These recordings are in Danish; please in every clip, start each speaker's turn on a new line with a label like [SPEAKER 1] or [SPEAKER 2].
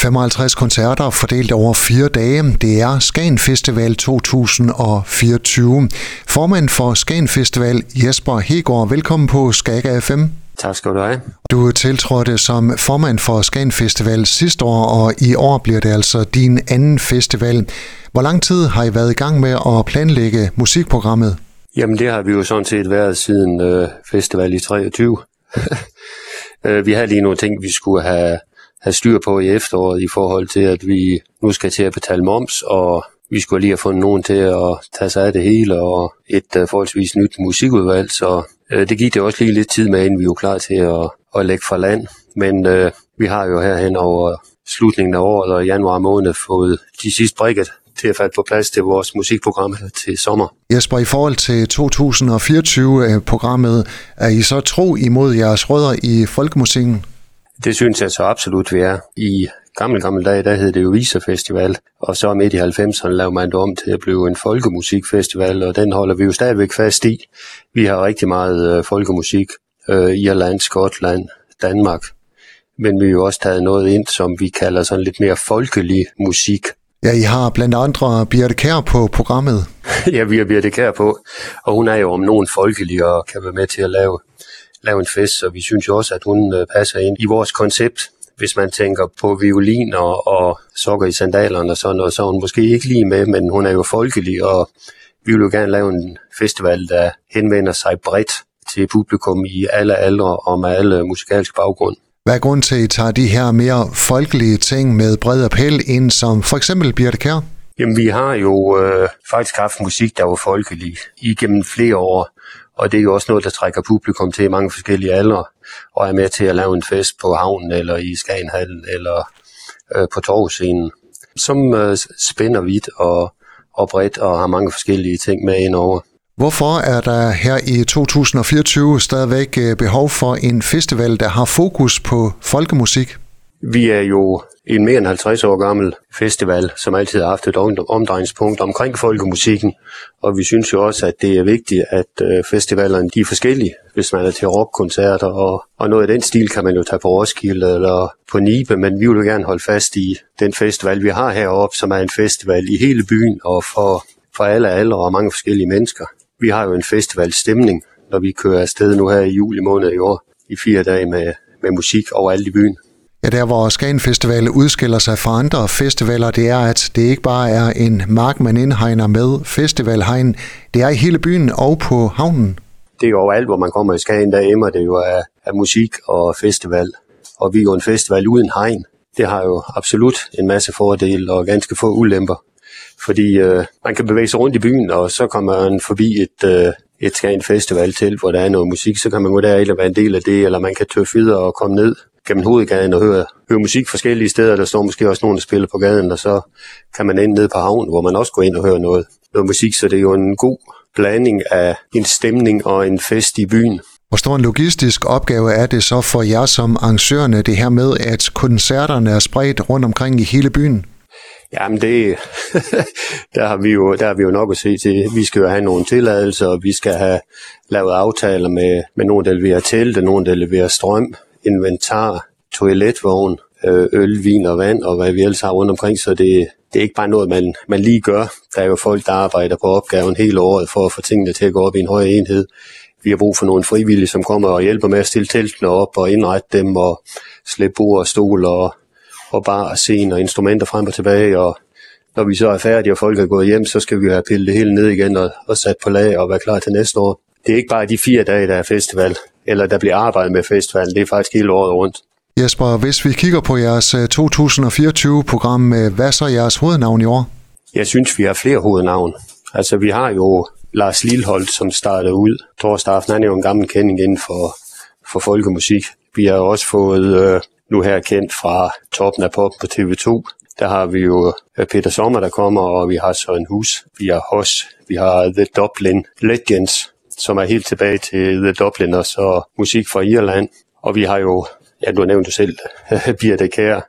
[SPEAKER 1] 55 koncerter fordelt over fire dage. Det er Skagen Festival 2024. Formand for Skagen Festival, Jesper Hegård, velkommen på Skaga FM.
[SPEAKER 2] Tak skal du have.
[SPEAKER 1] Du tiltrådte som formand for Skagen Festival sidste år, og i år bliver det altså din anden festival. Hvor lang tid har I været i gang med at planlægge musikprogrammet?
[SPEAKER 2] Jamen det har vi jo sådan set været siden øh, festival i 23. Øh, vi har lige nogle ting, vi skulle have have styr på i efteråret i forhold til, at vi nu skal til at betale moms, og vi skulle lige have fundet nogen til at tage sig af det hele, og et uh, forholdsvis nyt musikudvalg, så uh, det gik det også lige lidt tid med, inden vi var klar til at, at lægge fra land. Men uh, vi har jo herhen over slutningen af året og januar måned fået de sidste brækket til at falde på plads til vores musikprogram til sommer.
[SPEAKER 1] Jesper, i forhold til 2024-programmet, er I så tro imod jeres rødder i folkemusikken?
[SPEAKER 2] Det synes jeg så absolut, vi er. I gamle, gamle dage, der hed det jo Visa Festival, og så midt i 90'erne lavede man det om til at blive en folkemusikfestival, og den holder vi jo stadigvæk fast i. Vi har rigtig meget øh, folkemusik, øh, Irland, Skotland, Danmark, men vi har jo også taget noget ind, som vi kalder sådan lidt mere folkelig musik.
[SPEAKER 1] Ja, I har blandt andre Birte Kær på programmet.
[SPEAKER 2] ja, vi har Birte Kær på, og hun er jo om nogen folkelig og kan være med til at lave lave en fest, så vi synes jo også, at hun øh, passer ind i vores koncept. Hvis man tænker på violin og, og sokker i sandalerne og sådan noget, så er hun måske ikke lige med, men hun er jo folkelig, og vi vil jo gerne lave en festival, der henvender sig bredt til publikum i alle aldre og med alle musikalske baggrund.
[SPEAKER 1] Hvad er grunden til, at I tager de her mere folkelige ting med bred appel ind, som for eksempel Birte Kær?
[SPEAKER 2] Jamen, vi har jo øh, faktisk haft musik, der var folkelig igennem flere år. Og det er jo også noget, der trækker publikum til i mange forskellige aldre, og er med til at lave en fest på havnen, eller i Skagenhallen, eller øh, på torvscenen, som øh, spænder vidt og, og bredt, og har mange forskellige ting med indover.
[SPEAKER 1] Hvorfor er der her i 2024 stadigvæk øh, behov for en festival, der har fokus på folkemusik?
[SPEAKER 2] Vi er jo en mere end 50 år gammel festival, som altid har haft et omdrejningspunkt omkring folkemusikken. Og vi synes jo også, at det er vigtigt, at øh, festivalerne de er forskellige. Hvis man er til rockkoncerter og, og noget af den stil, kan man jo tage på Roskilde eller på Nibe, men vi vil jo gerne holde fast i den festival, vi har heroppe, som er en festival i hele byen og for, for alle aldre og mange forskellige mennesker. Vi har jo en festivalstemning, når vi kører afsted nu her i juli måned i år, i fire dage med, med musik overalt i byen.
[SPEAKER 1] Ja, der hvor Skagen Festival udskiller sig fra andre festivaler, det er, at det ikke bare er en mark, man indhegner med festivalhegn. Det er i hele byen og på havnen.
[SPEAKER 2] Det er jo overalt, hvor man kommer i Skagen, der emmer det jo af, af musik og festival. Og vi er jo en festival uden hegn. Det har jo absolut en masse fordele og ganske få ulemper. Fordi øh, man kan bevæge sig rundt i byen, og så kommer man forbi et, øh, et Skagen Festival til, hvor der er noget musik, så kan man gå der eller være en del af det, eller man kan tøffe videre og komme ned gennem hovedgaden og høre, høre musik forskellige steder. Der står måske også nogen, der spiller på gaden, og så kan man ind ned på havnen, hvor man også går ind og hører noget, noget musik. Så det er jo en god blanding af en stemning og en fest i byen.
[SPEAKER 1] Hvor stor en logistisk opgave er det så for jer som arrangørerne, det her med, at koncerterne er spredt rundt omkring i hele byen?
[SPEAKER 2] Jamen det, der har vi jo, der har vi jo nok at se til. Vi skal jo have nogle tilladelser, og vi skal have lavet aftaler med, med nogen, der leverer telte, nogen, der leverer strøm, inventar, toiletvogn, øh, øl, vin og vand, og hvad vi ellers har rundt omkring, så det, det er ikke bare noget, man, man lige gør. Der er jo folk, der arbejder på opgaven hele året for at få tingene til at gå op i en høj enhed. Vi har brug for nogle frivillige, som kommer og hjælper med at stille teltene op og indrette dem og slæbe bord og stol og, og bar, scene og instrumenter frem og tilbage. Og når vi så er færdige, og folk er gået hjem, så skal vi have pillet det hele ned igen og, og sat på lag og være klar til næste år. Det er ikke bare de fire dage, der er festival eller der bliver arbejdet med festivalen. Det er faktisk hele året rundt.
[SPEAKER 1] Jesper, hvis vi kigger på jeres 2024-program, øh, øh, hvad så jeres hovednavn i år?
[SPEAKER 2] Jeg synes, vi har flere hovednavn. Altså, vi har jo Lars Lilholdt, som startede ud. Torsdag aften, han er jo en gammel kending inden for, for folkemusik. Vi har også fået øh, nu her kendt fra toppen af pop på TV2. Der har vi jo øh, Peter Sommer, der kommer, og vi har Søren Hus, vi har Hos, vi har The Dublin Legends, som er helt tilbage til The Dubliners og musik fra Irland. Og vi har jo, ja, du har nævnt det selv, Birte Kær,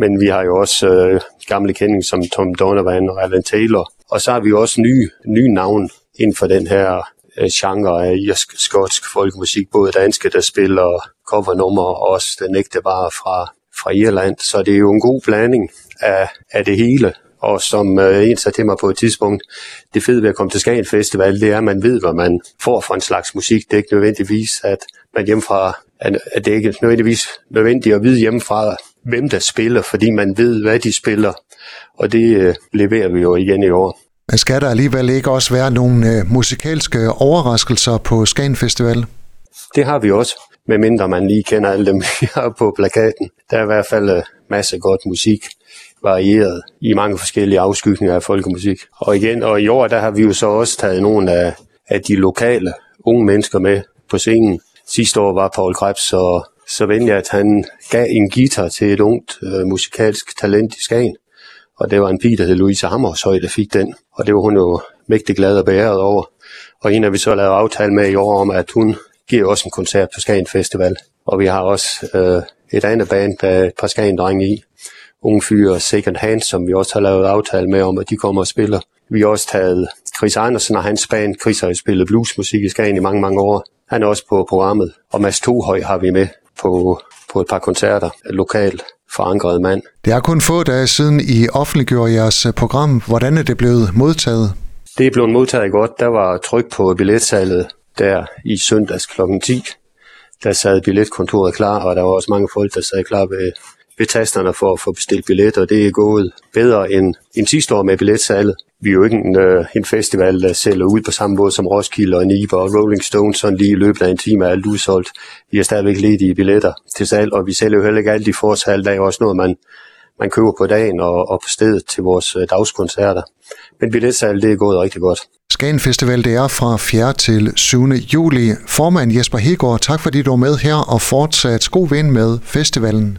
[SPEAKER 2] men vi har jo også øh, gamle kendinger som Tom Donovan og Alan Taylor. Og så har vi også nye, nye navn inden for den her øh, genre af irsk-skotsk folkemusik, både danske, der spiller covernummer, og også den ægte bare fra, fra Irland. Så det er jo en god blanding af, af det hele. Og som øh, en sagde til mig på et tidspunkt, det fede ved at komme til Skagen Festival, det er, at man ved, hvad man får for en slags musik. Det er ikke nødvendigvis, at man hjemmefra, at det er ikke nødvendigvis nødvendigt at vide hjemmefra, hvem der spiller, fordi man ved, hvad de spiller. Og det øh, leverer vi jo igen i år.
[SPEAKER 1] Men skal der alligevel ikke også være nogle øh, musikalske overraskelser på Skagen Festival?
[SPEAKER 2] Det har vi også, medmindre man lige kender alle dem, har på plakaten. Der er i hvert fald øh, masser godt musik varieret i mange forskellige afskygninger af folkemusik. Og igen, og i år der har vi jo så også taget nogle af, af de lokale unge mennesker med på scenen. Sidste år var Paul Krebs så, så venlig, at han gav en guitar til et ungt øh, musikalsk talent i Skagen. Og det var en pige, der hed Louise Hammershøj, der fik den. Og det var hun jo mægtig glad og beæret over. Og hende har vi så lavet aftale med i år om, at hun giver også en koncert på Skagen Festival. Og vi har også øh, et andet band, der er et par Skagen i. Unge fyre Second Hand, som vi også har lavet aftale med om, at de kommer og spiller. Vi har også taget Chris Andersen og hans band. Chris har jo spillet bluesmusik i Skagen i mange, mange år. Han er også på programmet. Og Mads Tohøj har vi med på, på et par koncerter lokalt forankret mand.
[SPEAKER 1] Det er kun få dage siden I offentliggjorde jeres program. Hvordan er det blevet modtaget?
[SPEAKER 2] Det er blevet modtaget godt. Der var tryk på billetsalget der i søndags kl. 10. Der sad billetkontoret klar, og der var også mange folk, der sad klar ved, ved tasterne for at få bestilt billetter. Det er gået bedre end, end sidste år med billetsalget. Vi er jo ikke en, øh, en festival, der sælger ud på samme måde som Roskilde og Nibe og Rolling Stones, sådan lige i løbet af en time er alt udsolgt. Vi har stadigvæk ledige billetter til salg, og vi sælger jo heller ikke alt i forsalg. Der er også noget, man, man køber på dagen og, og på stedet til vores øh, dagskoncerter. Men billetsalget det er gået rigtig godt.
[SPEAKER 1] Skagen Festival, det er fra 4. til 7. juli. Formand Jesper Hegård, tak fordi du var med her, og fortsat god vind med festivalen.